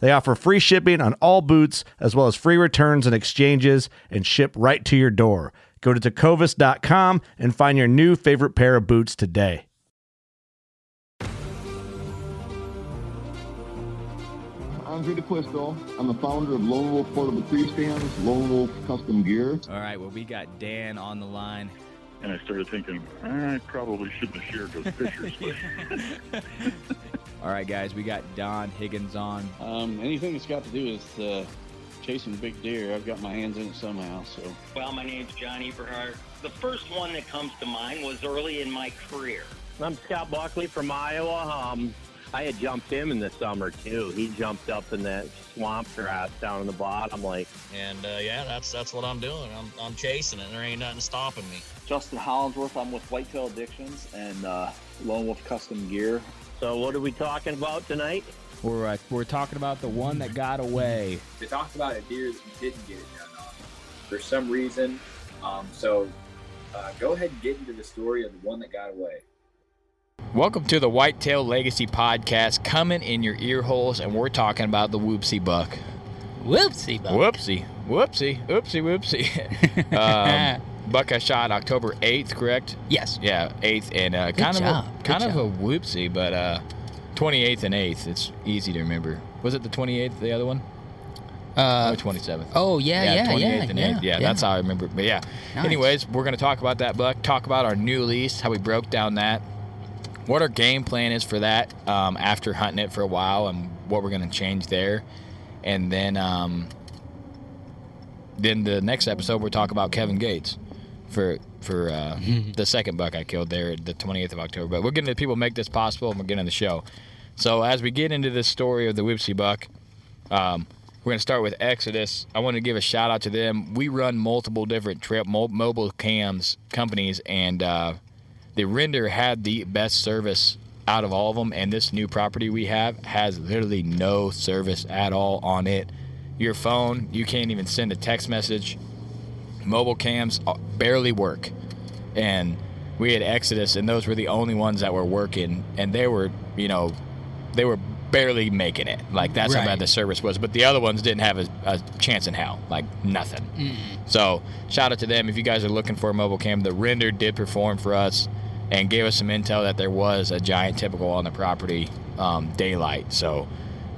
They offer free shipping on all boots, as well as free returns and exchanges, and ship right to your door. Go to tecovas.com and find your new favorite pair of boots today. I'm Drew DeQuisto. I'm the founder of Lone Wolf Portable Tree Stands, Lone Wolf Custom Gear. All right, well, we got Dan on the line. And I started thinking, I probably shouldn't have shared those pictures. But All right, guys, we got Don Higgins on. Um, anything that's got to do with uh, chasing big deer, I've got my hands in it somehow. So Well, my name's John Eberhart. The first one that comes to mind was early in my career. I'm Scott Buckley from Iowa. Um, I had jumped him in the summer too. He jumped up in that swamp grass down in the bottom, like. And uh, yeah, that's that's what I'm doing. I'm, I'm chasing it. There ain't nothing stopping me. Justin Hollinsworth. I'm with Whitetail Addictions and uh, Lone Wolf Custom Gear. So what are we talking about tonight? We're uh, we're talking about the one that got away. They talked about a deer that you didn't get it done on for some reason. Um, so uh, go ahead and get into the story of the one that got away. Welcome to the Whitetail Legacy Podcast, coming in your ear holes, and we're talking about the whoopsie buck. Whoopsie buck. Whoopsie, whoopsie, whoopsie, whoopsie. um, buck I shot October eighth, correct? Yes. Yeah, eighth, and uh, kind of job. a, Good kind of a whoopsie, but uh, twenty eighth and eighth. It's easy to remember. Was it the twenty eighth? The other one? Uh, or twenty seventh? oh yeah, yeah, yeah, 28th yeah, and 8th. Yeah, that's how I remember. it. But yeah. Nice. Anyways, we're gonna talk about that buck. Talk about our new lease, how we broke down that, what our game plan is for that um, after hunting it for a while, and what we're gonna change there, and then um, then the next episode we'll talk about Kevin Gates for for uh, the second buck I killed there, the 28th of October. But we're getting the people make this possible, and we're getting the show. So as we get into this story of the Whipsy buck. Um, we're going to start with Exodus. I want to give a shout out to them. We run multiple different trip mo- mobile cams companies, and uh, the Render had the best service out of all of them. And this new property we have has literally no service at all on it. Your phone, you can't even send a text message. Mobile cams uh, barely work, and we had Exodus, and those were the only ones that were working, and they were, you know, they were barely making it. Like that's how bad the service was. But the other ones didn't have a, a chance in hell. Like nothing. So shout out to them. If you guys are looking for a mobile cam, the render did perform for us and gave us some intel that there was a giant typical on the property um, daylight. So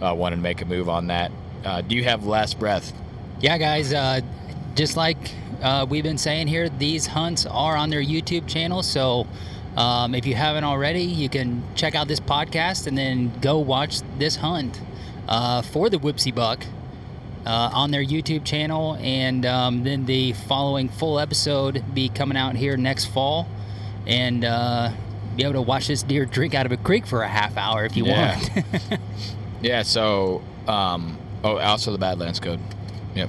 uh, wanted to make a move on that. Uh, do you have last breath? Yeah, guys. Uh, just like uh, we've been saying here, these hunts are on their YouTube channel. So um, if you haven't already, you can check out this podcast and then go watch this hunt uh, for the Whipsy Buck uh, on their YouTube channel. And um, then the following full episode be coming out here next fall. And uh, be able to watch this deer drink out of a creek for a half hour if you Yeah. want. Yeah. So um, oh, also the Badlands Code. Yep.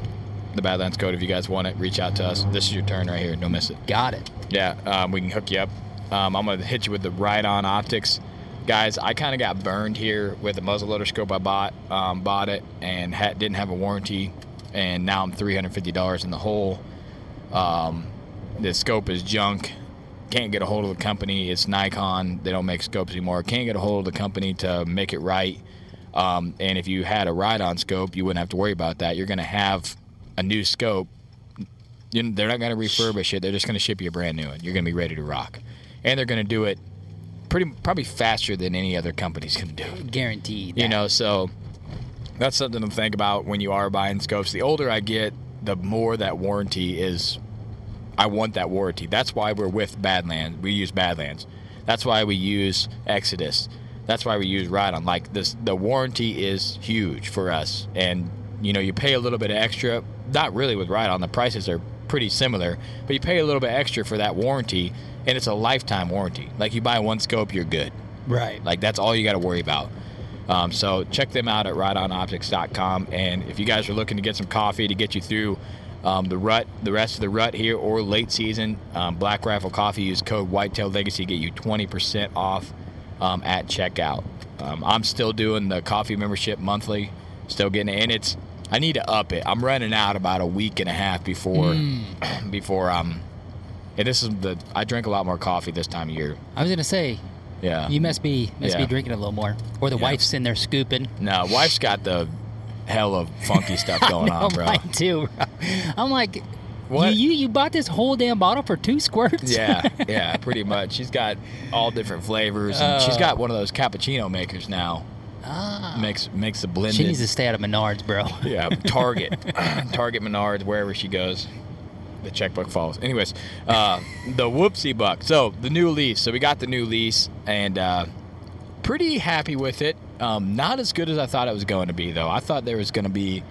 The Badlands Code. If you guys want it, reach out to us. This is your turn right here. Don't miss it. Got it. Yeah, um, we can hook you up. Um, I'm gonna hit you with the Riton Optics, guys. I kind of got burned here with the muzzleloader scope I bought. Um, bought it and had, didn't have a warranty and now I'm three hundred fifty dollars in the hole. Um, the scope is junk. Can't get a hold of the company. It's Nikon. They don't make scopes anymore. Can't get a hold of the company to make it right. Um, and if you had a Riton scope, you wouldn't have to worry about that. You're going to have a new scope. You, they're not going to refurbish it. They're just going to ship you a brand new one. You're going to be ready to rock, and they're going to do it pretty probably faster than any other company's going to do. it. Guaranteed. You that. know, so that's something to think about when you are buying scopes. The older I get, the more that warranty is. I want that warranty. That's why we're with Badlands. We use Badlands. That's why we use Exodus. That's why we use Riton. Like this, the warranty is huge for us, and you know you pay a little bit extra. Not really with Riton. The prices are pretty similar, but you pay a little bit extra for that warranty, and it's a lifetime warranty. Like you buy one scope, you're good. Right. Like that's all you got to worry about. Um, so check them out at ritonoptics.com. And if you guys are looking to get some coffee to get you through um, the rut, the rest of the rut here, or late season, um, Black Rifle Coffee, use code Whitetail Legacy, get you 20% off um, at checkout. Um, I'm still doing the coffee membership monthly, still getting it, and it's I need to up it. I'm running out about a week and a half before before um. And this is the I drink a lot more coffee this time of year. I was gonna say, Yeah. you must be must Yeah. be drinking a little more, or the Yeah. wife's in there scooping. No, wife's got the hell of funky stuff going know, on, bro. Mine too. Bro. I'm like, What? You, you you bought this whole damn bottle for two squirts? Yeah, yeah, pretty much. She's got all different flavors, and she's got one of those cappuccino makers now. Ah. Makes makes the blended. She needs to stay out of Menards, bro. Yeah, Target, Target, Menards, wherever she goes, the checkbook falls. Anyways, uh, the whoopsie buck. So the new lease. So we got the new lease, and uh, pretty happy with it. Um, not as good as I thought it was going to be, though. I thought there was going to be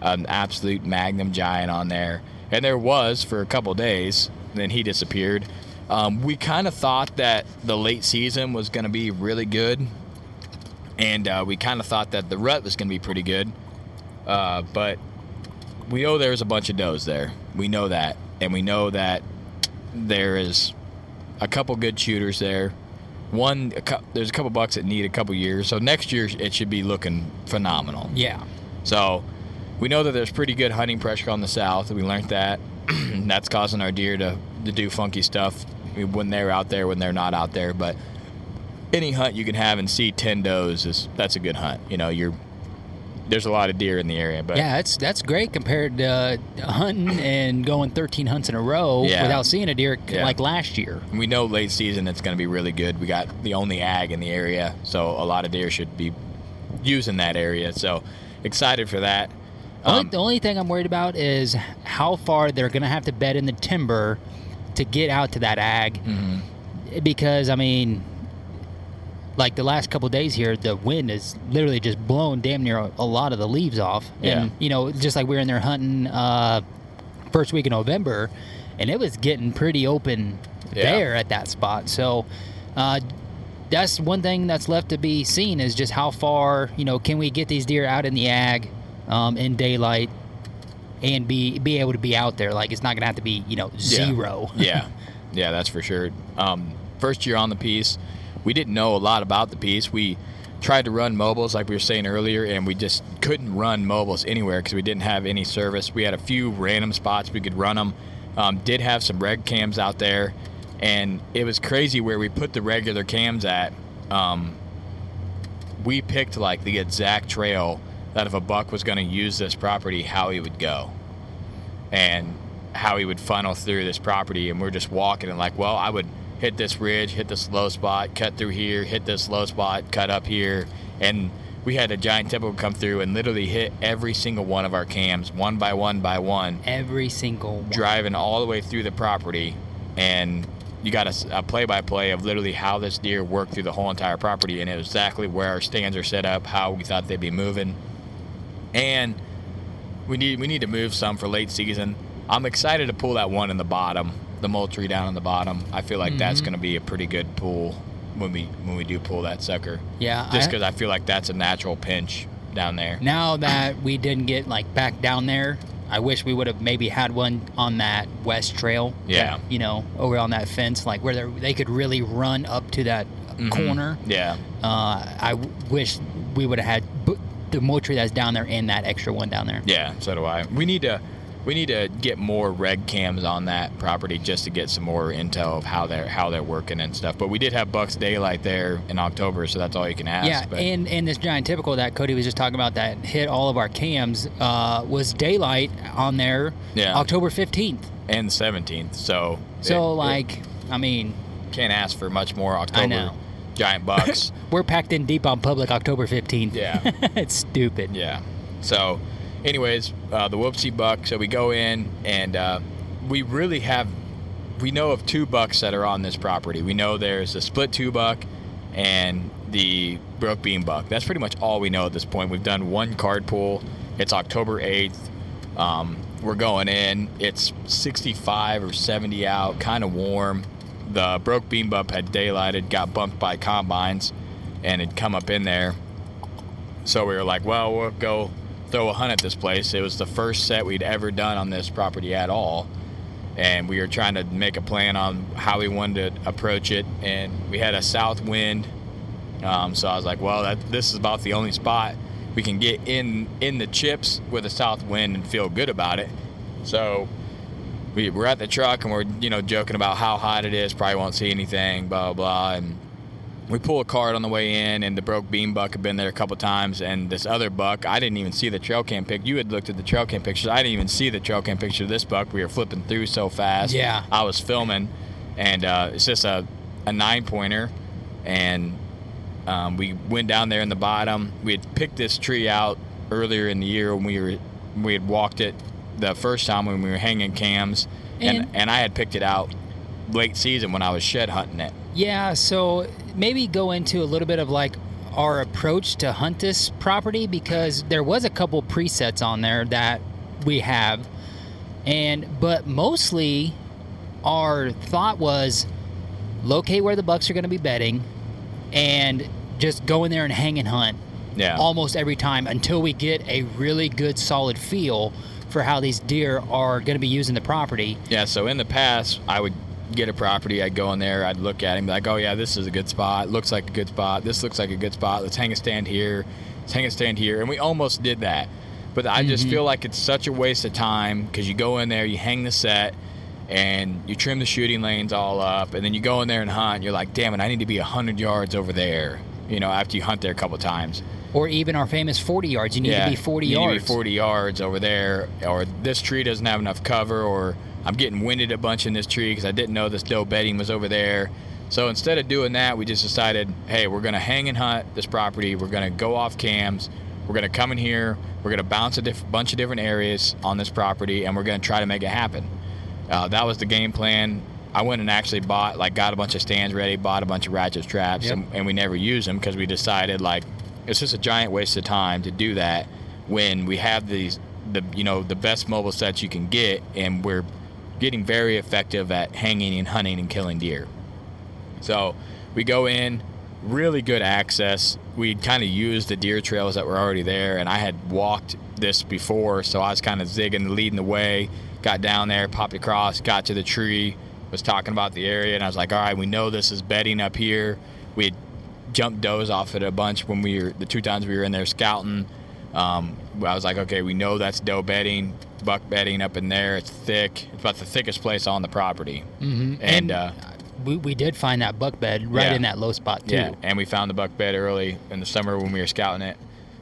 an absolute magnum giant on there, and there was for a couple days. Then he disappeared. Um, we kind of thought that the late season was going to be really good, and uh, we kind of thought that the rut was going to be pretty good. Uh, but we know there's a bunch of does there. We know that, and we know that there is a couple good shooters there. One, a cou- there's a couple bucks that need a couple years. So next year it should be looking phenomenal. Yeah. So we know that there's pretty good hunting pressure on the south. We learned that. That's causing our deer to, to do funky stuff when they're out there, when they're not out there. But any hunt you can have and see ten does is that's a good hunt. You know, you're there's a lot of deer in the area, but yeah, that's that's great compared to uh, hunting and going 13 hunts in a row Yeah. without seeing a deer Yeah. like last year. we know late season it's going to be really good. We got the only ag in the area, so a lot of deer should be using that area. So excited for that. Only, Um, the only thing I'm worried about is how far they're going to have to bed in the timber to get out to that ag. Mm-hmm. Because, I mean, like the last couple days here, the wind is literally just blown damn near a, a lot of the leaves off. And, Yeah. you know, just like we were in there hunting uh, first week of November, and it was getting pretty open Yeah. there at that spot. So, uh, that's one thing that's left to be seen is just how far you know can we get these deer out in the ag um, in daylight and be be able to be out there like it's not gonna have to be you know Yeah. zero yeah, yeah, that's for sure. Um, first year on the piece, we didn't know a lot about the piece. We tried to run mobiles like we were saying earlier, and we just couldn't run mobiles anywhere because we didn't have any service. We had a few random spots we could run them. Um, did have some reg cams out there, and it was crazy where we put the regular cams at. Um, we picked like the exact trail that if a buck was going to use this property, how he would go and how he would funnel through this property. And we're just walking and like, well, I would hit this ridge, hit this low spot, cut through here, hit this low spot, cut up here. And we had a giant typical come through and literally hit every single one of our cams, one by one by one, every single one. driving all the way through the property. And you got a, play by play of literally how this deer worked through the whole entire property and exactly where our stands are set up, how we thought they'd be moving. And we need we need to move some for late season. I'm excited to pull that one in the bottom, the Moultrie down in the bottom. I feel like that's Mhm. going to be a pretty good pull when we when we do pull that sucker. Yeah, just because I feel like that's a natural pinch down there. now that we didn't get like back down there i wish we would have maybe had one on that west trail Yeah. you know over on that fence like where they're- could really run up to that Mhm. corner Yeah. uh, I w- wish we would have had b- the moultrie that's down there and that extra one down there. Yeah, so do I. We need to we need to get more reg cams on that property just to get some more intel of how they're how they're working and stuff. But we did have bucks daylight there in October, so that's all you can ask. Yeah, but and and this giant typical that Cody was just talking about that hit all of our cams uh, was daylight on there. Yeah. October fifteenth. and seventeenth. So So it- it like, I mean, can't ask for much more October know. giant bucks. we're packed in deep on public October fifteenth. Yeah. it's stupid. Yeah. So, anyways, uh, the whoopsie buck. So we go in and uh, we really have, we know of two bucks that are on this property. We know there's a split two buck and the broke beam buck. That's pretty much all we know at this point. We've done one card pull. It's October 8th. Um, we're going in. It's 65 or 70 out, kind of warm. The broke beam buck had daylighted, got bumped by combines, and had come up in there. So we were like, well, we'll go throw a hunt at this place. It was the first set we'd ever done on this property at all. And we were trying to make a plan on how we wanted to approach it. And we had a south wind. Um, so I was like, well, that, this is about the only spot we can get in in the chips with a south wind and feel good about it. So we, we're at the truck and we're you know joking about how hot it is. Probably won't see anything. Blah blah. blah. And we pull a card on the way in, and the broke beam buck had been there a couple times, and this other buck, I didn't even see the trail cam pic. You had looked at the trail cam pictures. I didn't even see the trail cam picture of this buck. We were flipping through so fast. Yeah. I was filming, and uh, it's just a, a nine pointer, and um, we went down there in the bottom. We had picked this tree out earlier in the year when we were we had walked it the first time when we were hanging cams, and And- and I had picked it out late season when I was shed hunting it. Yeah, so maybe go into a little bit of like our approach to hunt this property because there was a couple presets on there that we have. And but mostly our thought was locate where the bucks are going to be bedding and just go in there and hang and hunt Yeah. almost every time until we get a really good solid feel for how these deer are going to be using the property. Yeah, so in the past, I would get a property, I'd go in there, I'd look at him, be like, oh yeah, this is a good spot, looks like a good spot, this looks like a good spot, let's hang a stand here, let's hang a stand here. And we almost did that. But I just Mhm. feel like it's such a waste of time because you go in there, you hang the set, and you trim the shooting lanes all up, and then you go in there and hunt, and you're like, damn it, I need to be 100 yards over there, you know, after you hunt there a couple times. Or even our famous 40 yards. You need to be 40 you need to yards. be 40 yards over there, or this tree doesn't have enough cover, or I'm getting winded a bunch in this tree because I didn't know this doe bedding was over there. So instead of doing that, we just decided, hey, we're gonna hang and hunt this property. We're gonna go off cams. We're gonna come in here. We're gonna bounce a diff- bunch of different areas on this property, and we're gonna try to make it happen. Uh, that was the game plan. I went and actually bought, like, got a bunch of stands ready, bought a bunch of ratchet traps, Yep. and, and we never used them because we decided, like, it's just a giant waste of time to do that when we have these, the you know, the best mobile sets you can get, and we're getting very effective at hanging and hunting and killing deer. So we go in, really good access. We kind of used the deer trails that were already there, and I had walked this before, so I was kind of zigging, leading the way. Got down there, popped across, got to the tree, was talking about the area, and I was like, "All right, we know this is bedding up here." We had jumped does off it a bunch when we were the two times we were in there scouting. Um, I was like, "Okay, we know that's doe bedding, buck bedding up in there. It's thick. It's about the thickest place on the property." Mhm. And, uh, we, we did find that buck bed right Yeah. in that low spot too. Yeah, and we found the buck bed early in the summer when we were scouting it.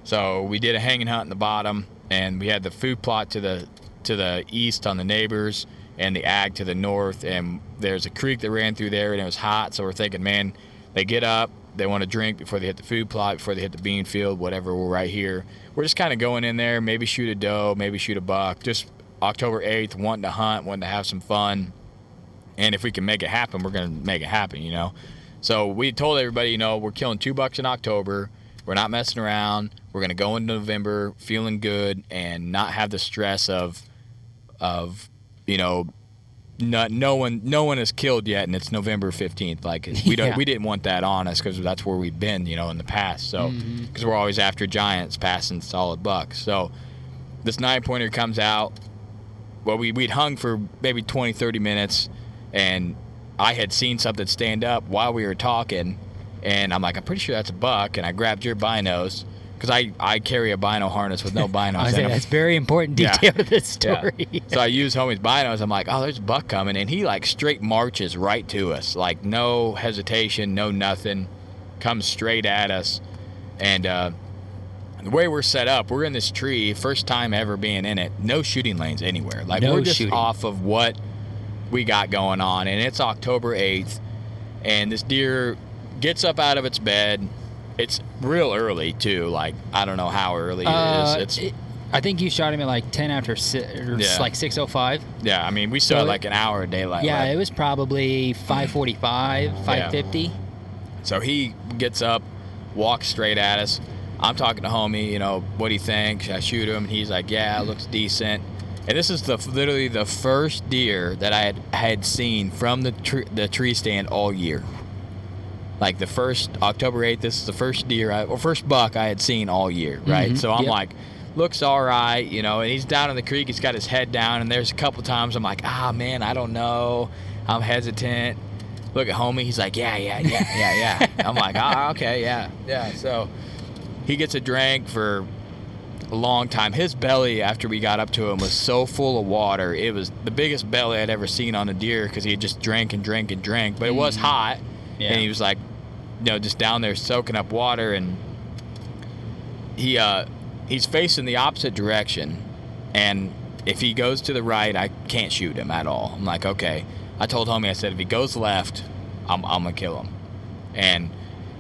So we did a hanging hunt in the bottom, and we had the food plot to the to the east on the neighbors, and the ag to the north. And there's a creek that ran through there, and it was hot. So we're thinking, man, they get up, they want to drink before they hit the food plot, before they hit the bean field, whatever. We're right here. We're just kind of going in there, maybe shoot a doe, maybe shoot a buck. Just October 8th, wanting to hunt, wanting to have some fun and if we can make it happen, we're going to make it happen, you know. So we told everybody, you know, we're killing two bucks in October. We're not messing around. We're going to go into November feeling good and not have the stress of, of, you know, no, no one, no one is killed yet, and it's November fifteenth. Like we don't, Yeah. we didn't want that on us because that's where we've been, you know, in the past. So mm-hmm. because we're always after giants passing solid bucks. So this nine pointer comes out well we, we'd hung for maybe 20 30 minutes and i had seen something stand up while we were talking and i'm like i'm pretty sure that's a buck and i grabbed your binos because I, I carry a bino harness with no binos. I in say 'em. that's very important Yeah. detail to this Yeah. story. So I use homie's binos. I'm like, oh, there's a buck coming, and he like straight marches right to us, like no hesitation, no nothing, comes straight at us, and uh, the way we're set up, we're in this tree, first time ever being in it, no shooting lanes anywhere. Like No we're just shooting. off of what we got going on, and it's October 8th, and this deer gets up out of its bed. It's real early too. Like I don't know how early it Uh, is. It's it- I think you shot him at like 10 after si- or Yeah. like 6:05. yeah. I mean, we still So had like an hour of daylight. yeah, left. it was probably 5:45, 5:50. So he gets up, walks straight at us. I'm talking to homie, you know, what do you think? Should I shoot him? And he's like, yeah, it looks decent. And this is the literally the first deer that I had had seen from the tree, the tree stand all year. Like the first October 8th, this is the first deer, I, or first buck I had seen all year, right? Mhm, So I'm yep. like, looks all right, you know, and he's down in the creek, he's got his head down, and there's a couple times I'm like, ah, man, I don't know. I'm hesitant. Look at homie, he's like, yeah, yeah, yeah, yeah, yeah. I'm like, ah, okay, yeah, yeah. So he gets a drink for a long time. His belly, after we got up to him, was so full of water. It was the biggest belly I'd ever seen on a deer because he just drank and drank and drank. But it was Mhm. hot, Yeah. and he was like, you know, just down there soaking up water. And he, uh, he's facing the opposite direction, and if he goes to the right, I can't shoot him at all. I'm like, okay. I told homie, I said, if he goes left, I'm, I'm gonna kill him. And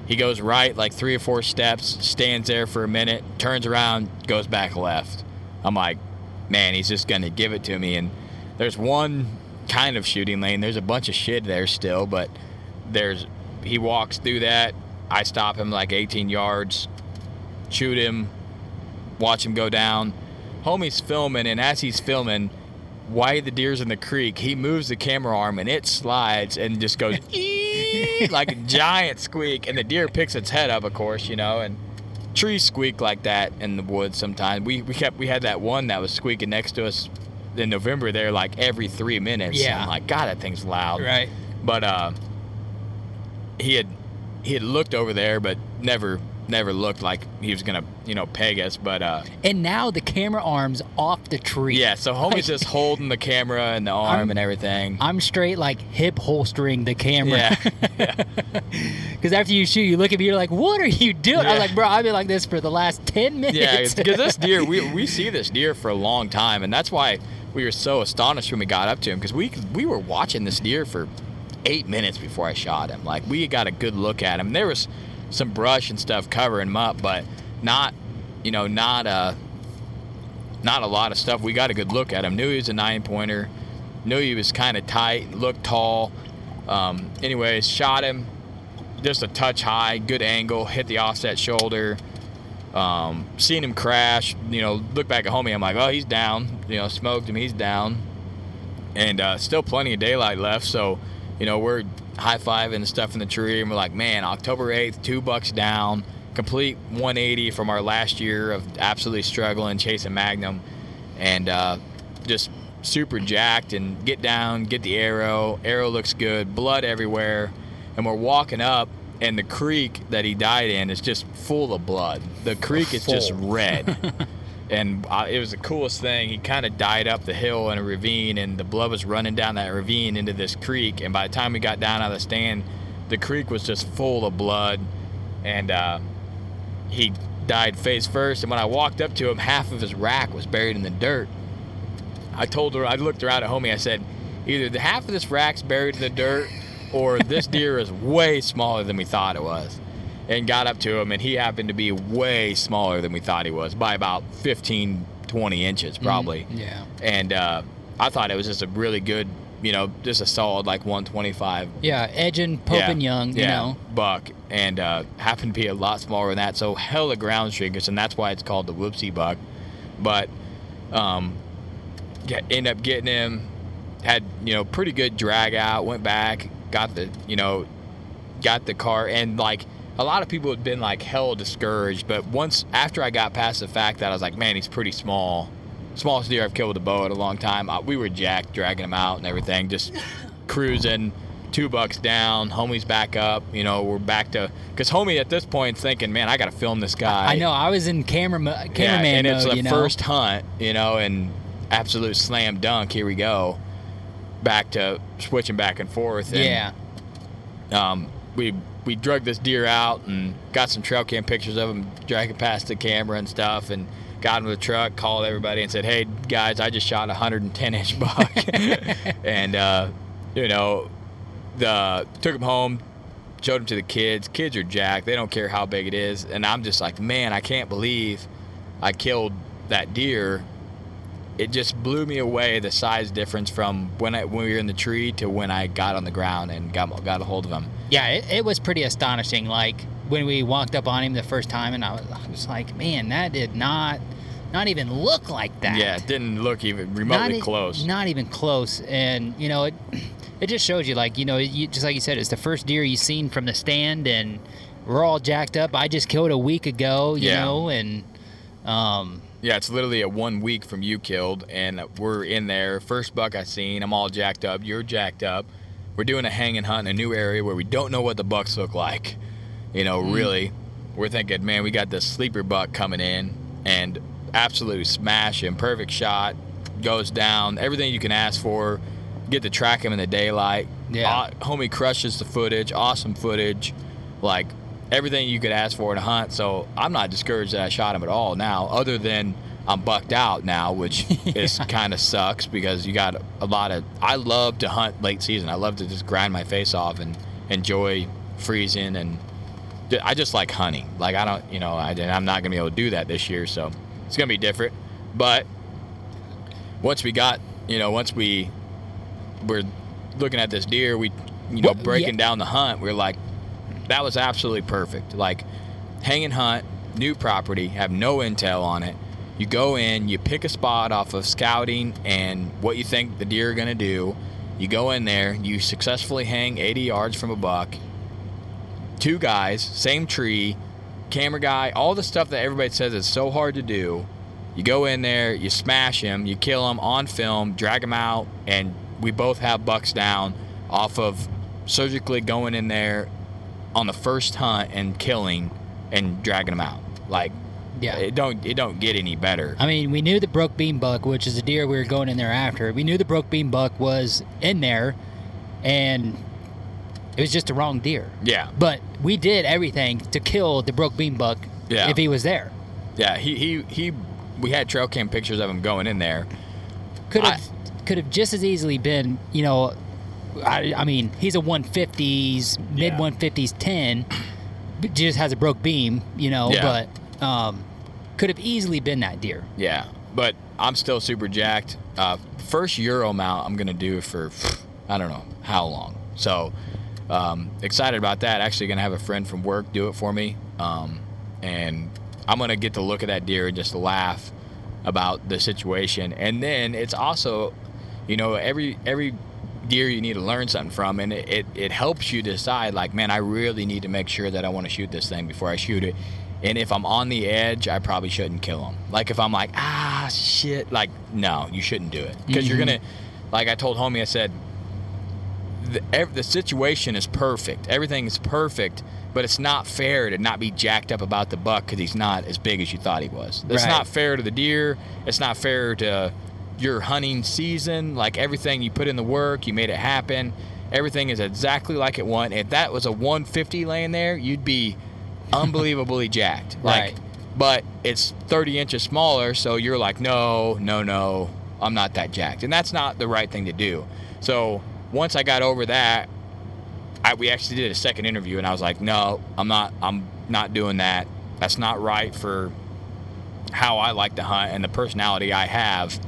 he goes right like three or four steps, stands there for a minute, turns around, goes back left. I'm like, man, he's just gonna give it to me. And there's one kind of shooting lane. There's a bunch of shit there still, but there's he walks through that. I stop him like 18 yards, shoot him, watch him go down. Homie's filming, and as he's filming, why the deer's in the creek, he moves the camera arm and it slides and just goes like a giant squeak, and the deer picks its head up, of course, you know, and trees squeak like that in the woods sometimes. We we kept we had that one that was squeaking next to us in November there like every three minutes. Yeah. I'm like, God, that thing's loud. Right. But uh, he had he had looked over there, but never never looked like he was gonna you know peg us. But uh, And now the camera arm's off the tree. yeah, so homie's just holding the camera and the arm I'm- and everything. I'm straight like hip holstering the camera. Yeah. Because after you shoot, you look at me, you're like, "What are you doing?" I'm like, "Bro, I've been like this for the last ten minutes." Yeah, because this deer, we, we see this deer for a long time, and that's why we were so astonished when we got up to him because we we were watching this deer for eight minutes before I shot him. Like we got a good look at him. There was some brush and stuff covering him up, but not, you know, not uh, not a lot of stuff. We got a good look at him. Knew he was a nine pointer. Knew he was kind of tight, looked tall. Um, anyways, shot him just a touch high, good angle, hit the offset shoulder. Um, seeing him crash, you know, look back at homie. I'm like, oh, he's down. You know, smoked him. He's down. And uh, still plenty of daylight left. So, you know, we're high fiving and stuff in the tree, and we're like, man, October 8th, two bucks down, complete 180 from our last year of absolutely struggling chasing Magnum, and uh, just super jacked. And get down, get the arrow. Arrow looks good. Blood everywhere, and we're walking up. And the creek that he died in is just full of blood. The creek is just red and uh, it was the coolest thing. He kind of died up the hill in a ravine, and the blood was running down that ravine into this creek. And by the time we got down out of the stand, the creek was just full of blood, and uh, he died face first. And when I walked up to him, half of his rack was buried in the dirt. I told her, I looked around at homie, I said, either the half of this rack's buried in the dirt, or this deer is way smaller than we thought it was and got up to him, and he happened to be way smaller than we thought he was by about 15, 20 inches, probably. Yeah. And uh, I thought it was just a really good, you know, just a solid like 125. Yeah, edging, poking young, you yeah, know. buck, and uh, happened to be a lot smaller than that. So hell hella ground shrinkers, and that's why it's called the whoopsie buck. But um, get, end up getting him, had you know pretty good drag out, went back, got the you know, got the car, and like a lot of people had been like hell discouraged. But once after I got past the fact that I was like, man, he's pretty small. Smallest deer I've killed with a bow in a long time. Uh, we were jacked, dragging him out and everything, just cruising. two bucks down. Homie's back up. You know, we're back to because homie at this point thinking, man, I got to film this guy. I know. I was in camera mo- Yeah, cameraman and it's mode. the you know? first hunt, you know, and absolute slam dunk. Here we go, back to switching back and forth. And, Yeah. Um, we we drug this deer out and got some trail cam pictures of him dragging past the camera and stuff, and got him to the truck, called everybody, and said, "Hey guys, I just shot a 110 inch buck," and uh, you know, the took him home, showed him to the kids. Kids are jacked; they don't care how big it is, and I'm just like, man, I can't believe I killed that deer. It just blew me away the size difference from when I when we were in the tree to when I got on the ground and got got a hold of him. Yeah, it, it was pretty astonishing. Like when we walked up on him the first time, and I was, I was like, man, that did not, not even look like that. Yeah, it didn't look even not remotely e- close. Not even close. And you know, it it just shows you, like you know, you, just like you said, it's the first deer you've seen from the stand, and we're all jacked up. I just killed a week ago, you Yeah. know, and um, Yeah, it's literally a one week from you killed, and we're in there. First buck I seen, I'm all jacked up. You're jacked up. We're doing a hanging hunt in a new area where we don't know what the bucks look like. You know, Mm. really, we're thinking, man, we got this sleeper buck coming in, and absolute smash and perfect shot, goes down, everything you can ask for. Get to track him in the daylight. Yeah. Aw- homie crushes the footage, awesome footage, like everything you could ask for in a hunt. So I'm not discouraged that I shot him at all now, other than I'm bucked out now, which is kind of sucks because you got a lot of. I love to hunt late season. I love to just grind my face off and enjoy freezing and. I just like hunting. Like I don't, you know, I, I'm not gonna be able to do that this year, so it's gonna be different. But once we got, you know, once we were looking at this deer, we, you know, Well, yeah. breaking down the hunt, we are like, that was absolutely perfect. Like, hang and hunt, new property, have no intel on it. You go in, you pick a spot off of scouting and what you think the deer are gonna do. You go in there, you successfully hang 80 yards from a buck. Two guys, same tree, camera guy, all the stuff that everybody says is so hard to do. You go in there, you smash him, you kill him on film, drag him out, and we both have bucks down off of surgically going in there on the first hunt and killing and dragging him out. Like, Yeah. it don't it don't get any better. I mean, we knew the broke beam buck, which is the deer we were going in there after. We knew the broke beam buck was in there, and it was just the wrong deer. Yeah, But we did everything to kill the broke beam buck Yeah. if he was there. yeah. He he he. We had trail cam pictures of him going in there. Could have could have just as easily been, you know, I, I mean, he's a 150s, mid 150s 10, but just has a broke beam, you know, Yeah. but um, could have easily been that deer. Yeah, but I'm still super jacked. Uh, first Euro mount I'm gonna do for I don't know how long. So um, excited about that. Actually, gonna have a friend from work do it for me, um, and I'm gonna get to look at that deer and just laugh about the situation. And then it's also, you know, every every deer you need to learn something from, and it, it, it helps you decide like, man, I really need to make sure that I want to shoot this thing before I shoot it. And if I'm on the edge, I probably shouldn't kill him. Like if I'm like, ah, shit, like no, you shouldn't do it because you're Mhm. gonna, like I told homie, I said, the, ev- the situation is perfect. Everything is perfect, but it's not fair to not be jacked up about the buck because he's not as big as you thought he was. It's Right. not fair to the deer. It's not fair to your hunting season. Like everything you put in the work, you made it happen. Everything is exactly like it went. If that was a 150 laying there, you'd be unbelievably jacked. Like, Right. but it's 30 inches smaller, so you're like, no, no, no, I'm not that jacked, and that's not the right thing to do. So once I got over that, I, we actually did a second interview, and I was like, no, I'm not, I'm not doing that. That's not right for how I like to hunt and the personality I have.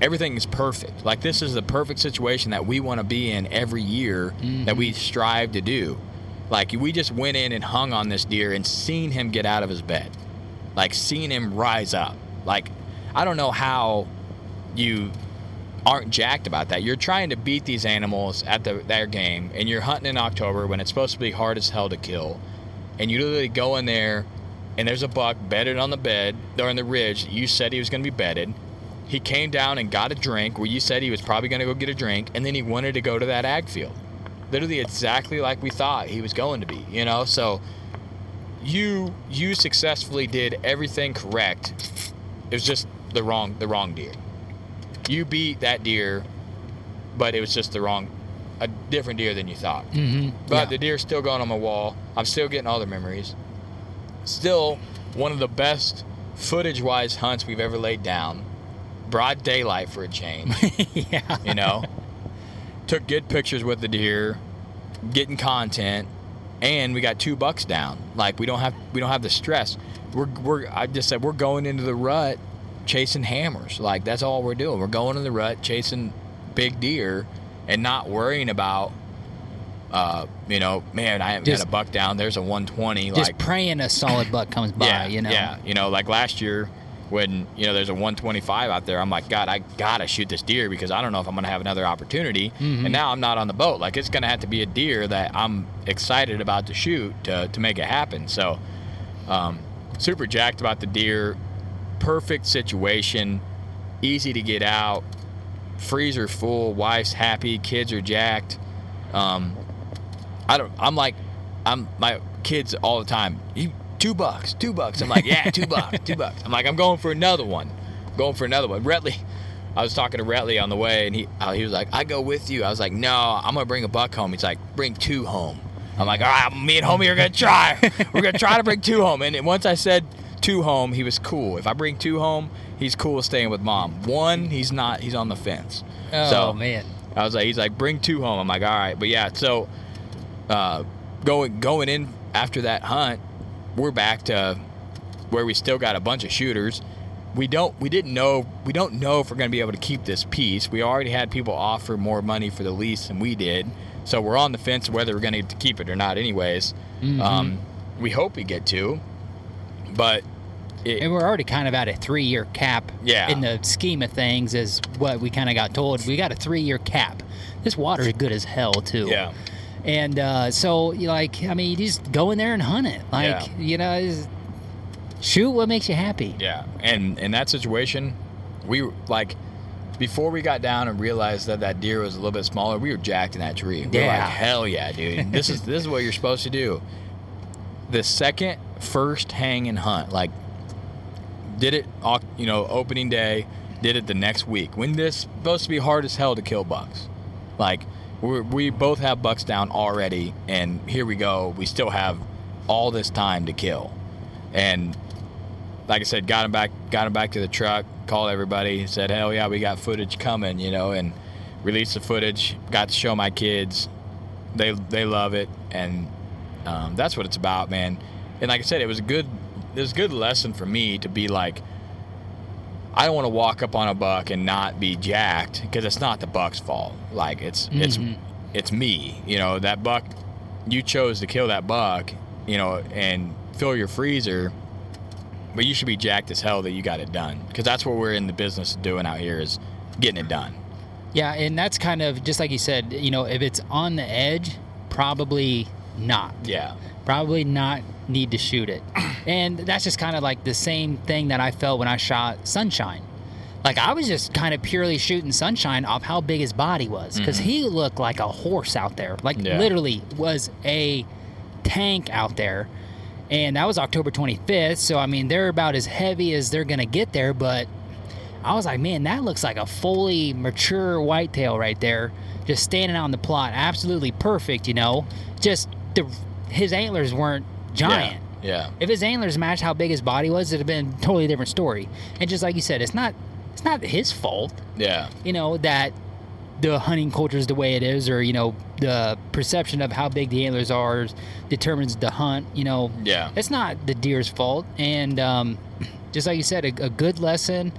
Everything is perfect. Like this is the perfect situation that we want to be in every year that we mm-hmm. strive to do. Like we just went in and hung on this deer and seen him get out of his bed. Like seen him rise up. Like I don't know how you aren't jacked about that. You're trying to beat these animals at the, their game, and you're hunting in October when it's supposed to be hard as hell to kill. And you literally go in there, and there's a buck bedded on the bed or on the ridge. You said he was going to be bedded. He came down and got a drink where you said he was probably going to go get a drink, and then he wanted to go to that ag field. literally exactly like we thought he was going to be. You know, so you you successfully did everything correct. It was just the wrong the wrong deer. You beat that deer, but it was just the wrong a different deer than you thought. Mm-hmm. But the deer's still going on my wall. I'm still getting all the memories. Still one of the best footage wise hunts we've ever laid down. Broad daylight for a change. yeah. You know? Took good pictures with the deer, getting content, and we got two bucks down. Like we don't have we don't have the stress. We're we're I just said we're going into the rut chasing hammers. Like that's all we're doing. We're going in the rut chasing big deer and not worrying about uh, you know, man, I haven't Just- got a buck down. There's a 120. Just like praying a solid buck comes by, yeah, you know. Yeah, you know, like last year when you know there's a 125 out there, I'm like, God, I gotta shoot this deer because I don't know if I'm gonna have another opportunity. Mhm. And now I'm not on the boat. Like it's gonna have to be a deer that I'm excited about to shoot to to make it happen. So, um, super jacked about the deer. Perfect situation, easy to get out. Freezer full, wife's happy, kids are jacked. Um, I don't. I'm like, I'm my kids all the time. You two bucks, two bucks. I'm like, yeah, two bucks, two bucks. I'm like, I'm going for another one, going for another one. Retley, I was talking to Retley on the way, and he uh, he was like, I go with you. I was like, no, I'm gonna bring a buck home. He's like, bring two home. I'm like, all right, me and homie are gonna try. We're gonna try to bring two home. And once I said two home, he was cool. If I bring two home, he's cool staying with mom. One, he's not. He's on the fence. Oh so, man. I was like, he's like, bring two home. I'm like, all right, but yeah. So, uh, going going in after that hunt, we're back to where we still got a bunch of shooters. We don't we didn't know we don't know if we're going to be able to keep this piece. We already had people offer more money for the lease than we did, so we're on the fence whether we're going to get to keep it or not. Anyways, Mhm. um, we hope we get to, but it, And we're already kind of at a three year cap. Yeah. In the scheme of things, is what we kind of got told. We got a three year cap. This water is good as hell too. yeah. And uh, so, like, I mean, you just go in there and hunt it. Like, Yeah. you know, shoot what makes you happy. Yeah, and in that situation, we like before we got down and realized that that deer was a little bit smaller, we were jacked in that tree. We were Yeah. like, hell yeah, dude. This is this is what you're supposed to do. The second first hang and hunt, like did it, you know, opening day, did it the next week. When this supposed to be hard as hell to kill bucks, like we we both have bucks down already, and here we go. We still have all this time to kill, and like I said, got him back, got him back to the truck, called everybody, said, "Hell yeah, we got footage coming," you know, and released the footage. Got to show my kids, they they love it, and um, that's what it's about, man. And like I said, it was a good, it was a good lesson for me to be like, I don't want to walk up on a buck and not be jacked because it's not the buck's fault. Like it's it's Mhm. it's me. You know that buck, you chose to kill that buck, you know, and fill your freezer but you should be jacked as hell that you got it done because that's what we're in the business of doing out here is getting it done Yeah, and that's kind of just like you said, you know, if it's on the edge, probably not. yeah Probably not need to shoot it. And that's just kind of like the same thing that I felt when I shot Sunshine. Like I was just kind of purely shooting Sunshine off how big his body was because Mhm. he looked like a horse out there. Like Yeah. literally was a tank out there. And that was October 25th. So, I mean, they're about as heavy as they're going to get there. But I was like, man, that looks like a fully mature whitetail right there, just standing out in the plot. Absolutely perfect, you know. Just the his antlers weren't giant. yeah If his antlers matched how big his body was, it'd have been a totally different story. And just like you said, it's not it's not his fault, yeah you know, that the hunting culture is the way it is, or you know, the perception of how big the antlers are determines the hunt. You know, yeah it's not the deer's fault. And um, just like you said, a, a good lesson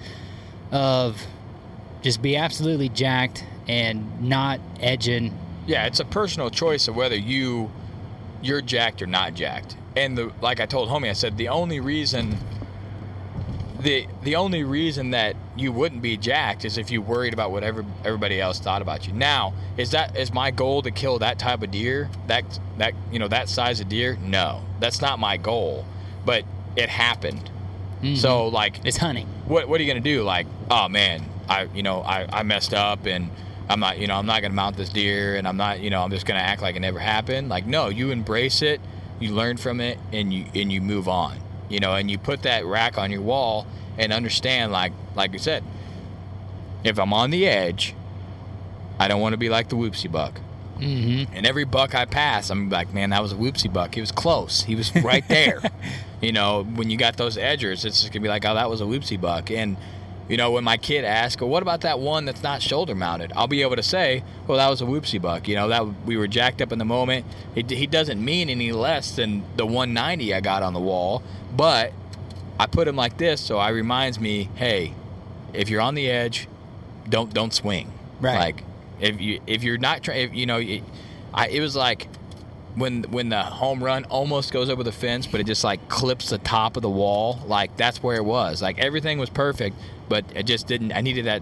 of just be absolutely jacked and not edging. yeah it's a personal choice of whether you you're jacked or not jacked and the like i told homie i said the only reason the the only reason that you wouldn't be jacked is if you worried about what every, everybody else thought about you. Now, is that is my goal to kill that type of deer? That that you know that size of deer? No, that's not my goal. But it happened. So Mhm. like it's hunting. what what are you gonna do? Like, oh man, I you know I, I messed up and I'm not, you know, I'm not gonna mount this deer, and I'm not, you know, I'm just gonna act like it never happened. Like, no, you embrace it, you learn from it, and you and you move on. You know, and you put that rack on your wall and understand, like, like you said, if I'm on the edge, I don't want to be like the whoopsie buck. Mm-hmm. And every buck I pass, I'm like, man, that was a whoopsie buck. He was close. He was right there. you know, when you got those edgers, it's just gonna be like, oh, that was a whoopsie buck. And you know, when my kid asks, well, what about that one that's not shoulder mounted? I'll be able to say, well, that was a whoopsie buck. You know, that we were jacked up in the moment. He, he doesn't mean any less than the 190 I got on the wall, but I put him like this, so I reminds me, hey, if you're on the edge, don't don't swing. Right. Like if you if you're not trying, you know, it, I it was like when when the home run almost goes over the fence, but it just like clips the top of the wall. Like that's where it was. Like everything was perfect, but it just didn't. I needed that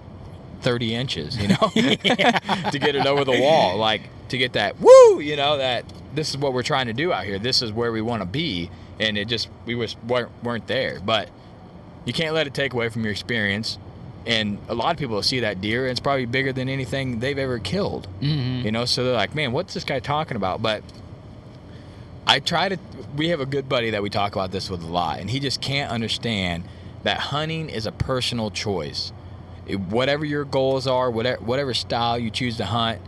30 inches, you know, to get it over the wall. Like to get that woo, you know, that this is what we're trying to do out here. This is where we want to be, and it just we was weren't, weren't there. But you can't let it take away from your experience. And a lot of people see that deer, and it's probably bigger than anything they've ever killed. Mhm. You know, so they're like, "Man, what's this guy talking about?" But I try to. We have a good buddy that we talk about this with a lot, and he just can't understand that hunting is a personal choice. It- whatever your goals are, whatever whatever style you choose to hunt,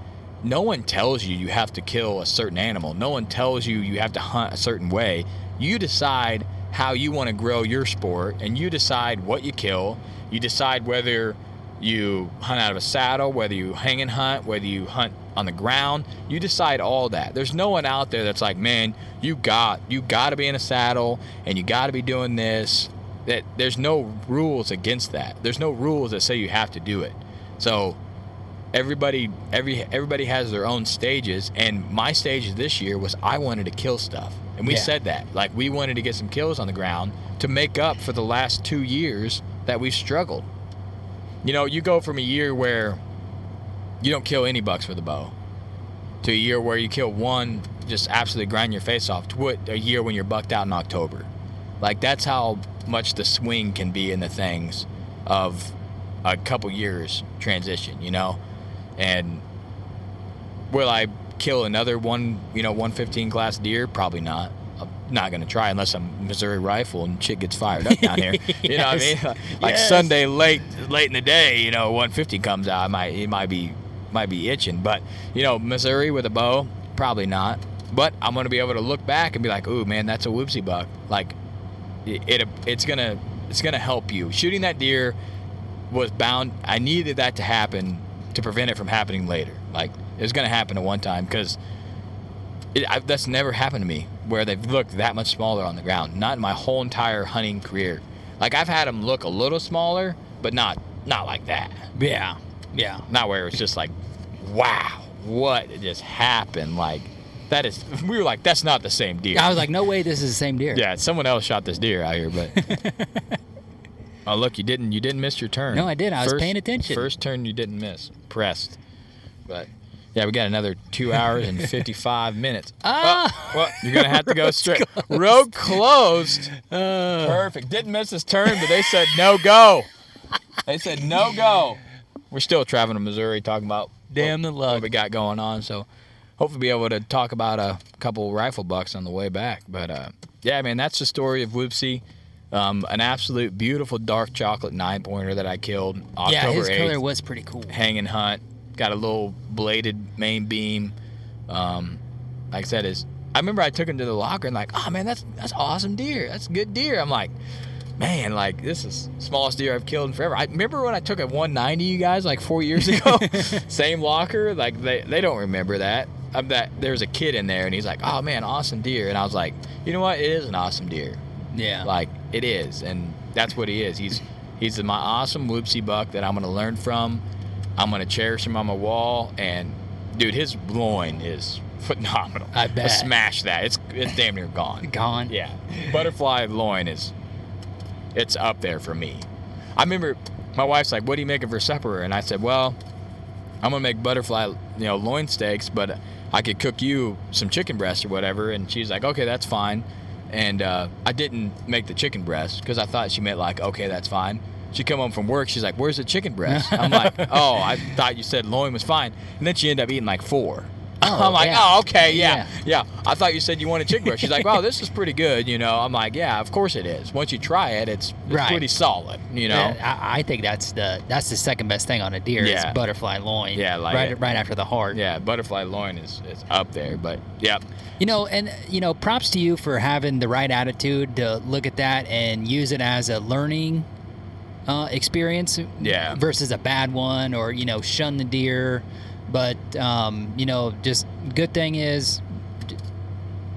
no one tells you you have to kill a certain animal. No one tells you you have to hunt a certain way. You decide how you want to grow your sport, and you decide what you kill. You decide whether you hunt out of a saddle, whether you hang and hunt, whether you hunt on the ground. You decide all that. There's no one out there that's like, man, you got you got to be in a saddle and you got to be doing this. That there's no rules against that. There's no rules that say you have to do it. So everybody every everybody has their own stages and my stage this year was I wanted to kill stuff. And we Yeah. said that. Like we wanted to get some kills on the ground to make up for the last 2 years that we've struggled. You know, you go from a year where you don't kill any bucks with a bow to a year where you kill one, just absolutely grind your face off, to what a year when you're bucked out in October. Like that's how much the swing can be in the things of a couple years transition, you know? And will I kill another one, you know, 115 class deer? Probably not. I'm not going to try unless I'm Missouri rifle and shit gets fired up down here. You know what I mean? Yes. Like Yes. Sunday late late in the day, you know, 150 comes out, I might it might be might be itching, but you know, Missouri with a bow, probably not. But I'm going to be able to look back and be like, "Ooh, man, that's a whoopsie buck." Like it, it it's to it's to help you. Shooting that deer was bound I needed that to happen to prevent it from happening later. Like it was to happen at one time cuz that's never happened to me where they've looked that much smaller on the ground. Not in my whole entire hunting career. Like I've had them look a little smaller, but not not like that. Yeah. Yeah. Not where it's just like, wow, what just happened? Like that is. We were like, that's not the same deer. I was like, no way, this is the same deer. yeah, someone else shot this deer out here, but. oh look, you didn't you didn't miss your turn. No, I did. I was paying attention. First turn you didn't miss. Pressed, but. Yeah, we got another two hours and fifty-five minutes. Ah! well, well, you're gonna have to go straight. Road closed. Uh. Perfect. Didn't miss his turn, but they said no go. They said no go. We're still traveling to Missouri, talking about Damn the luck. what we got going on. So hopefully be able to talk about a couple rifle bucks on the way back. But uh, yeah, man, that's the story of Whoopsie. Um, an absolute beautiful dark chocolate nine pointer that I killed October yeah, his 8th color was pretty cool. Hanging hunt. Got a little bladed main beam. Um, like I said, is I remember I took him to the locker and like, oh man, that's that's awesome deer. That's good deer. I'm like, man, like this is smallest deer I've killed in forever. I remember when I took a 190, you guys, like four years ago. Same locker. Like they they don't remember that. I'm that there's a kid in there and he's like, oh man, awesome deer. And I was like, you know what? It is an awesome deer. Yeah. Like it is, and that's what he is. He's he's my awesome whoopsie buck that I'm gonna learn from. I'm gonna cherish him on my wall, and dude, his loin is phenomenal. I bet. Smash that. It's it's damn near gone. Gone. Yeah. Butterfly loin is it's up there for me. I remember my wife's like, "What do you make of her supper?" And I said, "Well, I'm gonna make butterfly, you know, loin steaks, but I could cook you some chicken breast or whatever." And she's like, "Okay, that's fine." And uh, I didn't make the chicken breast because I thought she meant like, "Okay, that's fine." She come home from work. She's like, "Where's the chicken breast?" I'm like, "Oh, I thought you said loin was fine." And then she ended up eating like four. Oh, I'm like, yeah. "Oh, okay, yeah, yeah, I thought you said you wanted chicken breast." She's like, "Wow, this is pretty good." You know, I'm like, "Yeah, of course it is. Once you try it, it's, it's Right. pretty solid." You know. Yeah, I, I think that's the that's the second best thing on a deer Yeah. is butterfly loin. Yeah, like right it. right after the heart. Yeah, butterfly loin is, is up there, but yeah, You know, and you know, props to you for having the right attitude to look at that and use it as a learning uh, experience. Yeah. Versus a bad one, or you know, shun the deer. But um, you know, just good thing is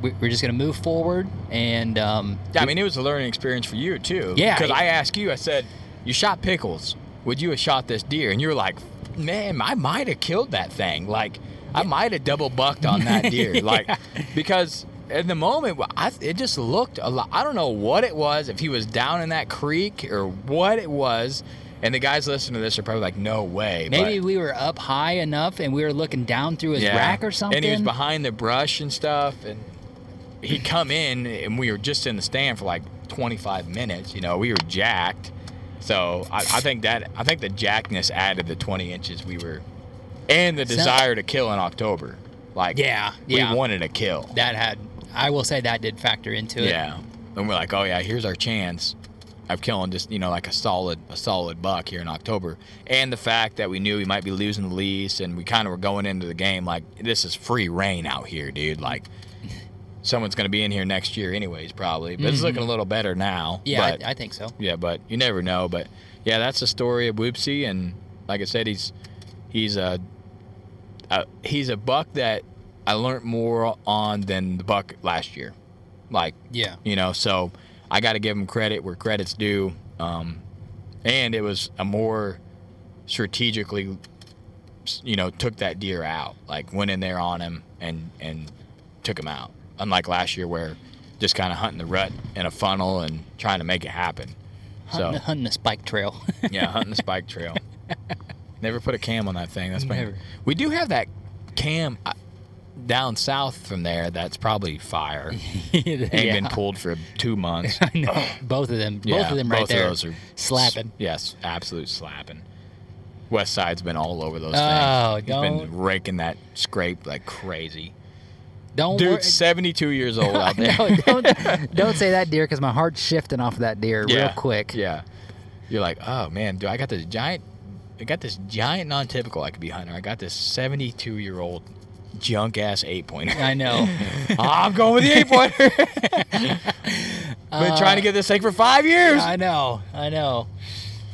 we- we're just gonna move forward and um, Yeah, I mean, it was a learning experience for you too. Yeah. Because I asked you, I said, "You shot pickles. Would you have shot this deer?" And you were like, "Man, I might have killed that thing. Like, I might have double bucked on that deer. Like, because." In the moment, I, it just looked a lot. I don't know what it was, if he was down in that creek or what it was. And the guys listening to this are probably like, "No way." but- maybe we were up high enough and we were looking down through his rack or something. And he was behind the brush and stuff, and he'd come in, and we were just in the stand for like 25 minutes. You know, we were jacked. So I, I think that I think the jackness added the 20 inches we were, and the desire to kill in October. Like, Yeah, yeah. we wanted to kill. that had, I will say that did factor into it. Yeah, and we're like, oh yeah, here's our chance of killing just you know like a solid a solid buck here in October, and the fact that we knew we might be losing the lease, and we kind of were going into the game like this is free reign out here, dude. Like someone's gonna be in here next year anyways, probably, but it's Mhm. looking a little better now. Yeah, but, I, I think so. yeah, but you never know. But yeah, that's the story of Whoopsie, and like I said, he's he's a, a he's a buck that I learned more on than the buck last year. Like Yeah. you know, so I got to give him credit where credit's due. Um, and it was a more strategically, you know, took that deer out, like went in there on him and and took him out. Unlike last year where just kind of hunting the rut in a funnel and trying to make it happen. Hunting, So hunting the spike trail. yeah, hunting the spike trail. Never put a cam on that thing. That's my, Never. we do have that cam uh, down south from there. That's probably fire. Ain't been Yeah. pulled for two months. I know. Both of them. both of them right both there. Of those are slapping. Yes, absolute slapping. West Side's been all over those Oh, things. He's been raking that scrape like crazy. Don't Dude, worry. 72 years old out there. no, don't, don't say that deer because my heart's shifting off of that deer real quick. Yeah. You're like, oh man, do I got this giant I got this giant non typical I could be hunting. I got this 72 year old junk ass eight pointer. I know. I'm going with the eight pointer. Been trying to get this thing for five years. I know. I know.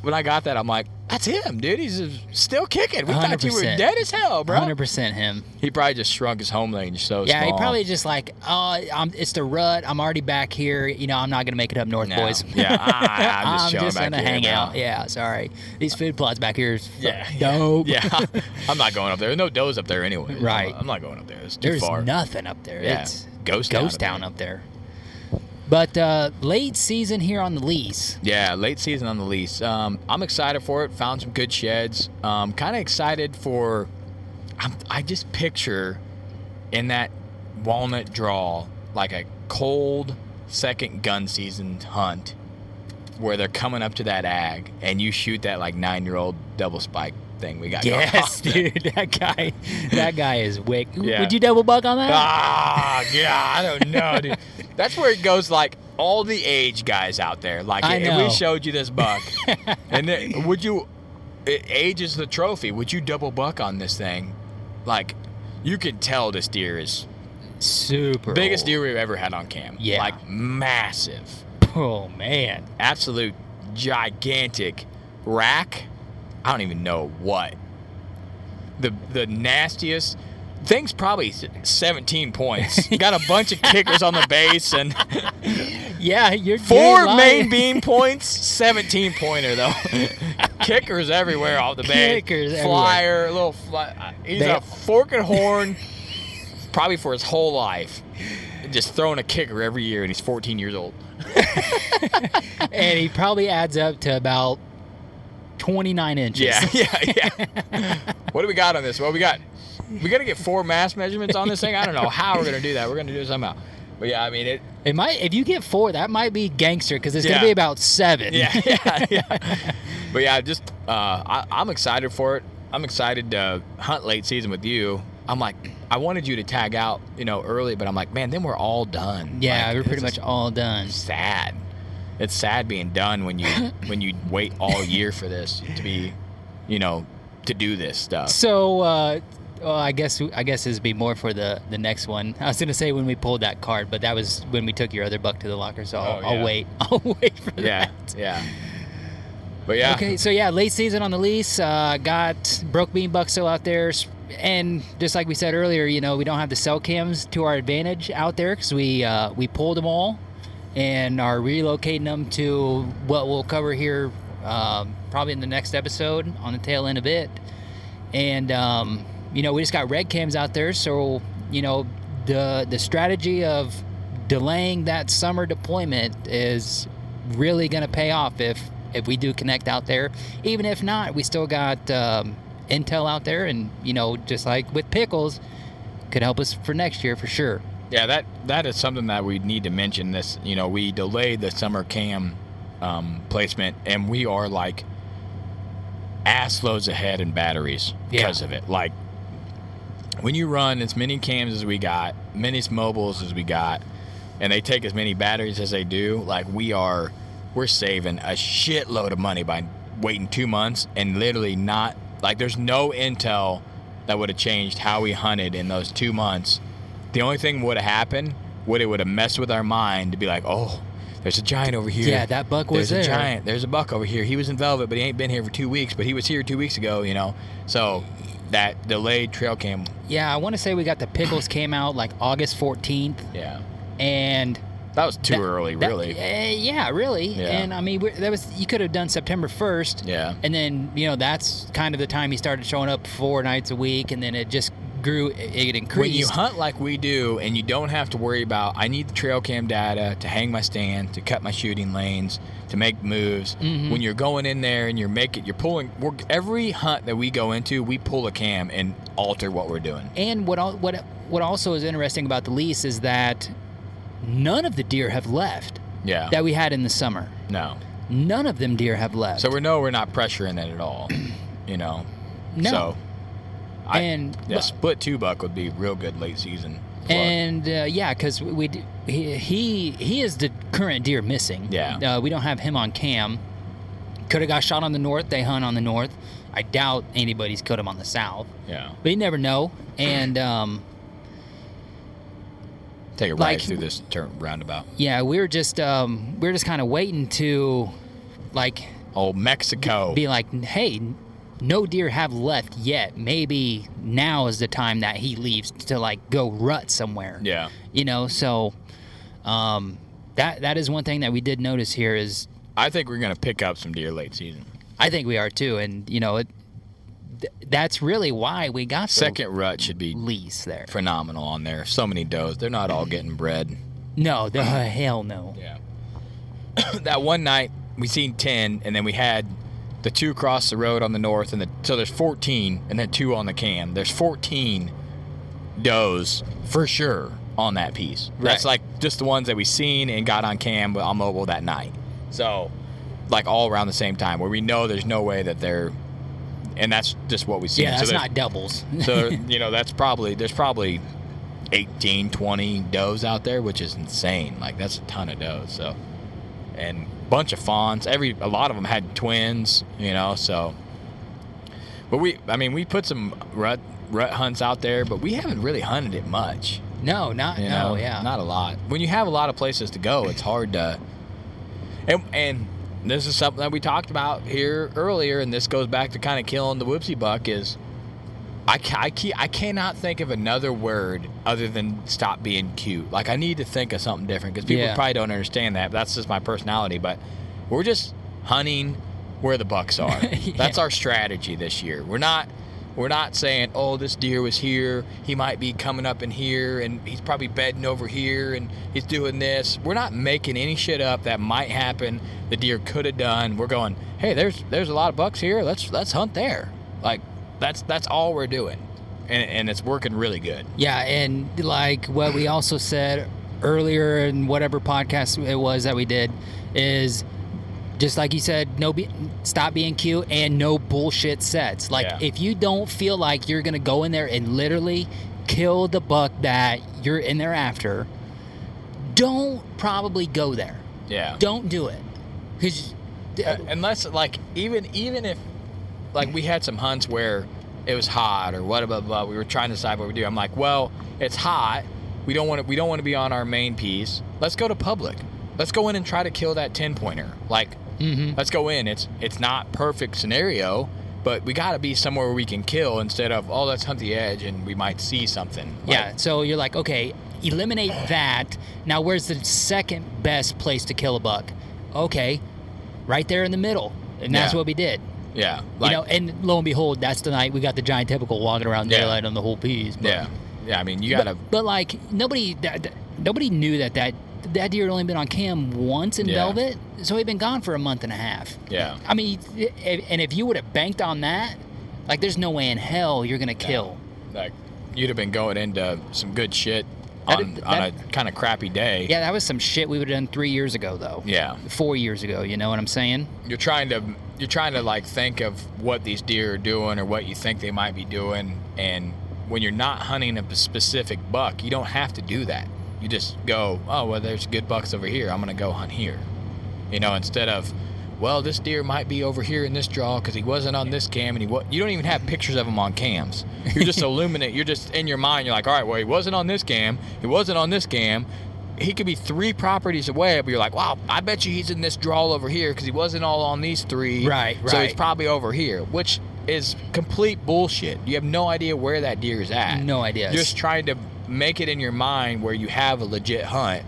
When I got that, I'm like, that's him, dude. He's still kicking. We thought you were dead as hell, bro. 100% him. He probably just shrunk his home range so Yeah, small. he probably just like, oh, I'm, it's the rut. I'm already back here. You know, I'm not gonna make it up north, No. boys. Yeah, I- I'm just chilling gonna here, hang bro. out. Yeah, sorry. These food plots back here is Yeah, dope. Yeah, I'm not going up there. There's no does up there anyway. Right. I'm not going up there. It's too There's far. nothing up there. Yeah, It's ghost town ghost up town up there. But uh, late season here on the lease. Yeah, late season on the lease. Um, I'm excited for it. Found some good sheds. Um, kind of excited for. I'm, I just picture in that walnut draw like a cold second gun season hunt where they're coming up to that ag and you shoot that like nine year old double spike thing we got. Yes, dude. That guy. That guy is wick. Yeah. Would you double buck on that? Ah, yeah, I don't know, dude. That's where it goes. Like all the age guys out there. Like I if we showed you this buck, and then would you? Age is the trophy. Would you double buck on this thing? Like, you could tell this deer is Super. biggest old. deer we've ever had on cam. Yeah. like massive, Oh man. absolute gigantic rack. I don't even know what. The the nastiest. Thing's probably 17 points. Got a bunch of kickers on the base and Yeah, you're four main beam points, 17 pointer though. kickers everywhere off the base. Kickers Flyer, little fly. Uh, he's They- a fork and horn, probably for his whole life. Just throwing a kicker every year, and he's 14 years old. and he probably adds up to about 29 inches. Yeah, yeah, yeah. what do we got on this? Well, we got we got to get four mass measurements on this thing. I don't know how we're gonna do that. We're gonna do it somehow. But yeah, I mean it. It might if you get four, that might be gangster because it's Yeah. gonna be about seven. Yeah, yeah, yeah. but yeah, just uh, I, I'm excited for it. I'm excited to hunt late season with you. I'm like, I wanted you to tag out, you know, early, but I'm like, man, then we're all done. Yeah, Like, we're pretty much all done. Sad. It's sad being done when you when you wait all year for this to be, you know, to do this stuff. So, uh, well, I guess I guess this would be more for the the next one. I was gonna say when we pulled that card, but that was when we took your other buck to the locker. So I'll, Oh, I'll wait. I'll wait for Yeah, that. yeah. But yeah, Okay, so yeah, late season on the lease. Uh, got broke bean buck still out there, and just like we said earlier, you know, we don't have the cell cams to our advantage out there because we uh, we pulled them all and are relocating them to what we'll cover here um, probably in the next episode on the tail end of it. And um, you know, we just got red cams out there, so you know, the the strategy of delaying that summer deployment is really going to pay off if if we do connect out there. Even if not, we still got um, intel out there, and you know, just like with pickles, could help us for next year for sure. Yeah, that that is something that we need to mention. This, you know, we delayed the summer cam um, placement, and we are like ass loads ahead in batteries because of it. Like when you run as many cams as we got, many mobiles as we got, and they take as many batteries as they do, like we are, we're saving a shitload of money by waiting two months and literally not like there's no intel that would have changed how we hunted in those two months. The only thing would have happened would it would have messed with our mind to be like, oh, there's a giant over here. Yeah, that buck was There's there. a giant. There's a buck over here. He was in velvet, but he ain't been here for two weeks. But he was here two weeks ago. You know, so that delayed trail cam. Yeah, I want to say we got the pickles came out like August 14th. Yeah. And that was too early, that- really. uh, yeah, really. Yeah. And I mean, we're, that was you could have done September 1st. Yeah. And then you know that's kind of the time he started showing up four nights a week, and then it just grew. It increased. When you hunt like we do, and you don't have to worry about, I need the trail cam data to hang my stand, to cut my shooting lanes, to make moves. Mhm. When you're going in there and you're making, you're pulling. We're, every hunt that we go into, we pull a cam and alter what we're doing. And what what what also is interesting about the lease is that none of the deer have left Yeah. that we had in the summer. no. None of them deer have left. So we know we're not pressuring it at all. You know. No. So. I, And- yeah, split two buck would be real good late season. plug. And uh, yeah, because we d- he, he he is the current deer missing. Yeah. uh, we don't have him on cam. Could have got shot on the north. They hunt on the north. I doubt anybody's killed him on the south. Yeah. But you never know. And um, Take it like- through this turn roundabout. yeah, we were just um, we were just kind of waiting to like Oh, Mexico. be like, hey, no deer have left yet. Maybe now is the time that he leaves to like go rut somewhere. Yeah. You know, so um, that that is one thing that we did notice here is I think we're gonna pick up some deer late season. I think we are too, and you know it. th- That's really why we got the Second rut should be lease there. phenomenal on there. So many does. They're not all getting bred. No, the hell no. Yeah. that one night we seen ten, and then we had the two across the road on the north, and the so there's 14, and then two on the cam. There's 14 does for sure on that piece. That's like just the ones that we seen and got on cam on mobile that night. So, like all around the same time, where we know there's no way that they're, and that's just what we see. Yeah, so that's not doubles. so you know that's probably there's probably 18 20 does out there which is insane like that's a ton of does so and bunch of fawns every a lot of them had twins you know so. But we i mean we put some rut rut hunts out there but we haven't really hunted it much. No, not you no, know yeah. not a lot. When you have a lot of places to go it's hard to and and this is something that we talked about here earlier and this goes back to kind of killing the whoopsie buck is I, I, I cannot think of another word other than stop being cute. Like, I need to think of something different because people Yeah. probably don't understand that. That's just my personality. But we're just hunting where the bucks are. That's our strategy this year. We're not. We're not saying, oh, this deer was here. He might be coming up in here, and he's probably bedding over here, and he's doing this. We're not making any shit up that might happen. The deer could have done. We're going, hey, there's there's a lot of bucks here. Let's let's hunt there. Like that's that's all we're doing, and and it's working really good. Yeah, and like what we also said earlier in whatever podcast it was that we did is Just like you said, no, be, stop being cute and no bullshit sets. Like Yeah. if you don't feel like you're gonna go in there and literally kill the buck that you're in there after, don't probably go there. Yeah. Don't do it. Because Uh, unless like even even if like we had some hunts where it was hot or what blah, blah blah we were trying to decide what we do i'm like well it's hot we don't want to we don't want to be on our main piece let's go to public let's go in and try to kill that 10 pointer like Mm-hmm. let's go in it's it's not perfect scenario but we got to be somewhere where we can kill instead of oh let's hunt the edge and we might see something yeah, so you're like, okay, eliminate that. Now, where's the second best place to kill a buck? Okay, right there in the middle, and that's Yeah. what we did. Yeah you know, and lo and behold, that's the night we got the giant typical walking around Yeah. daylight on the whole piece. But, yeah yeah i mean you gotta But, but like nobody, that, that- nobody knew that that that deer had only been on cam once in Yeah. velvet, so he'd been gone for a month and a half. yeah I mean, and if you would have banked on that, like, there's no way in hell you're gonna kill. like you'd have been going into some good shit on, that- on a kind of crappy day Yeah, that was some shit we would have done three years ago, though. Yeah. Four years ago. You know what I'm saying? you're trying to you're trying to like think of what these deer are doing or what you think they might be doing and when you're not hunting a specific buck you don't have to do that. You just go oh well there's good bucks over here. I'm gonna go hunt here. You know instead of well this deer might be over here in this draw because he wasn't on this cam and he wa-. you don't even have pictures of him on cams. You're just illuminate you're just in your mind you're like all right well he wasn't on this cam. He wasn't on this cam he could be three properties away, but you're like, wow, I bet you he's in this draw over here because he wasn't all on these three. Right, right. So he's probably over here, which is complete bullshit. You have no idea where that deer is at. No idea. Just trying to make it in your mind where you have a legit hunt,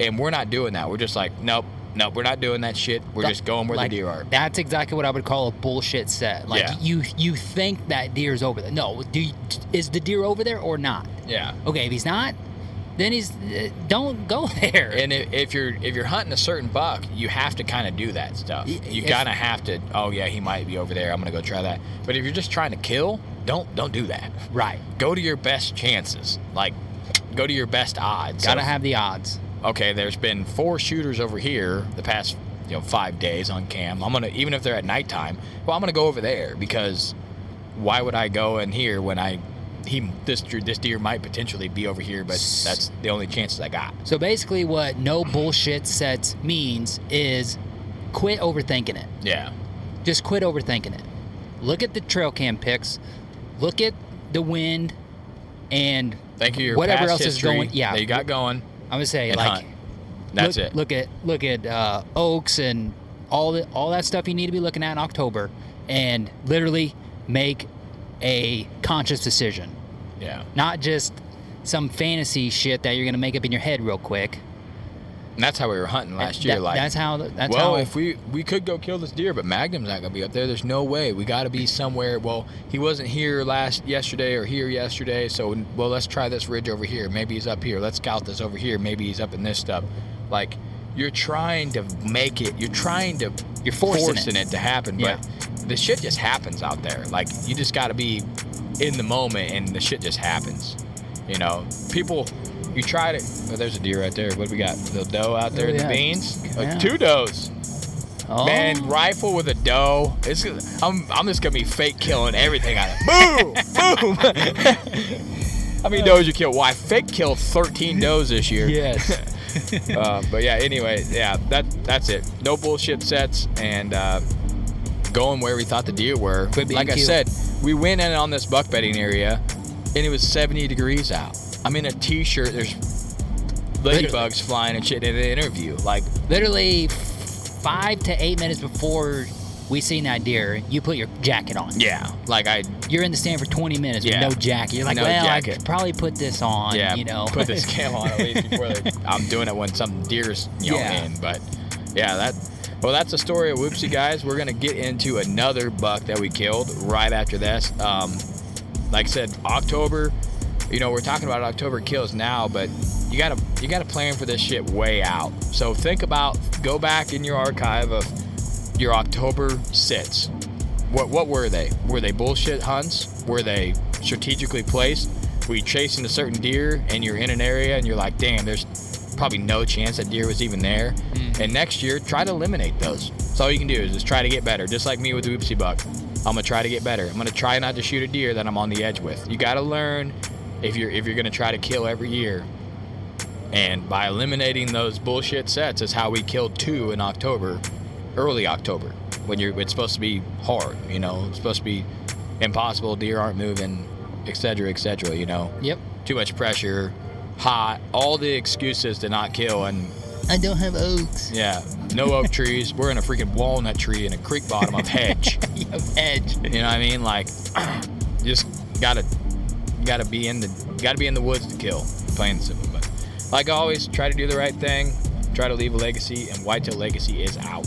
and we're not doing that. We're just like, nope, nope, we're not doing that shit. We're just going where Like, the deer are. That's exactly what I would call a bullshit set. Like Yeah. you, you think that deer's over there. No, do you, is the deer over there or not? Yeah. Okay, if he's not, then he's don't go there. And if, if you're if you're hunting a certain buck, you have to kind of do that stuff. You if- of have to. Oh yeah, he might be over there. I'm gonna go try that. But if you're just trying to kill, don't don't do that. Right. Go to your best chances. Like, go to your best odds. Gotta of- have the odds. Okay, there's been four shooters over here the past you know five days on cam. I'm gonna even if they're at nighttime. Well, I'm gonna go over there because why would I go in here when I he this this deer might potentially be over here, but that's the only chances I got. So basically, what no bullshit sets means is quit overthinking it. Yeah. Just quit overthinking it. Look at the trail cam pics. Look at the wind, and Thank you. Whatever else is going. Yeah, you got going. I'm gonna say like hunt. That's look, it. Look at look at uh, oaks and all the all that stuff you need to be looking at in October, and literally make a conscious decision. Yeah. Not just some fantasy shit that you're gonna make up in your head real quick. And that's how we were hunting last That- year. Like that's how. That's well, how. if we we could go kill this deer, but Magnum's not gonna be up there. There's no way. We got to be somewhere. Well, he wasn't here last yesterday or here yesterday, so well, let's try this ridge over here. Maybe he's up here. Let's scout this over here. Maybe he's up in this stuff. Like you're trying to make it. You're trying to. You're forcing forcing it. it. to happen, Yeah. but the shit just happens out there. Like you just got to be in the moment, and the shit just happens. You know, people. You try to. Oh, there's a deer right there. What do we got? The doe out there Oh, in the beans. Uh, Yeah. two does. Oh. Man, rifle with a doe. It's I'm I'm just gonna be fake killing everything out of it. Boom, boom. How many does you kill? Why fake killed 13 does this year? Yes. uh, but yeah, anyway, yeah, that that's it. No bullshit sets and uh, going where we thought the deer were. Like I said, we went in on this buck bedding area, and it was 70 degrees out. I'm in a t-shirt. There's ladybugs flying and shit in the interview. Like literally five to eight minutes before we seen that deer, you put your jacket on. Yeah, like I. You're in the stand for 20 minutes Yeah. with no jacket. You're like, No well, I jacket. could probably put this on. yeah, you know, put this cam on at least before I'm doing it when some deer's you know Yeah. in. But yeah, that well, that's the story of Whoopsie guys. We're gonna get into another buck that we killed right after this. Um, like I said, October. You know, we're talking about October kills now, but you gotta you gotta plan for this shit way out. So think about go back in your archive of your October sits. What what were they? Were they bullshit hunts? Were they strategically placed? Were you chasing a certain deer and you're in an area and you're like, damn, there's probably no chance that deer was even there. Hmm. And next year, try to eliminate those. So all you can do is just try to get better. Just like me with the whoopsie buck. I'm gonna try to get better. I'm gonna try not to shoot a deer that I'm on the edge with. You gotta learn if you're if you're gonna try to kill every year. And by eliminating those bullshit sets is how we killed two in October, early October, when you're it's supposed to be hard, you know, it's supposed to be impossible, deer aren't moving, et cetera, et cetera, you know. Yep. Too much pressure, hot, all the excuses to not kill and I don't have oaks. yeah, no oak trees. We're in a freaking walnut tree in a creek bottom of hedge. Of hedge. You know what I mean? Like, just gotta gotta be in the gotta be in the woods to kill. Plain and simple. But like always, try to do the right thing. Try to leave a legacy, and Whitetail Legacy is out.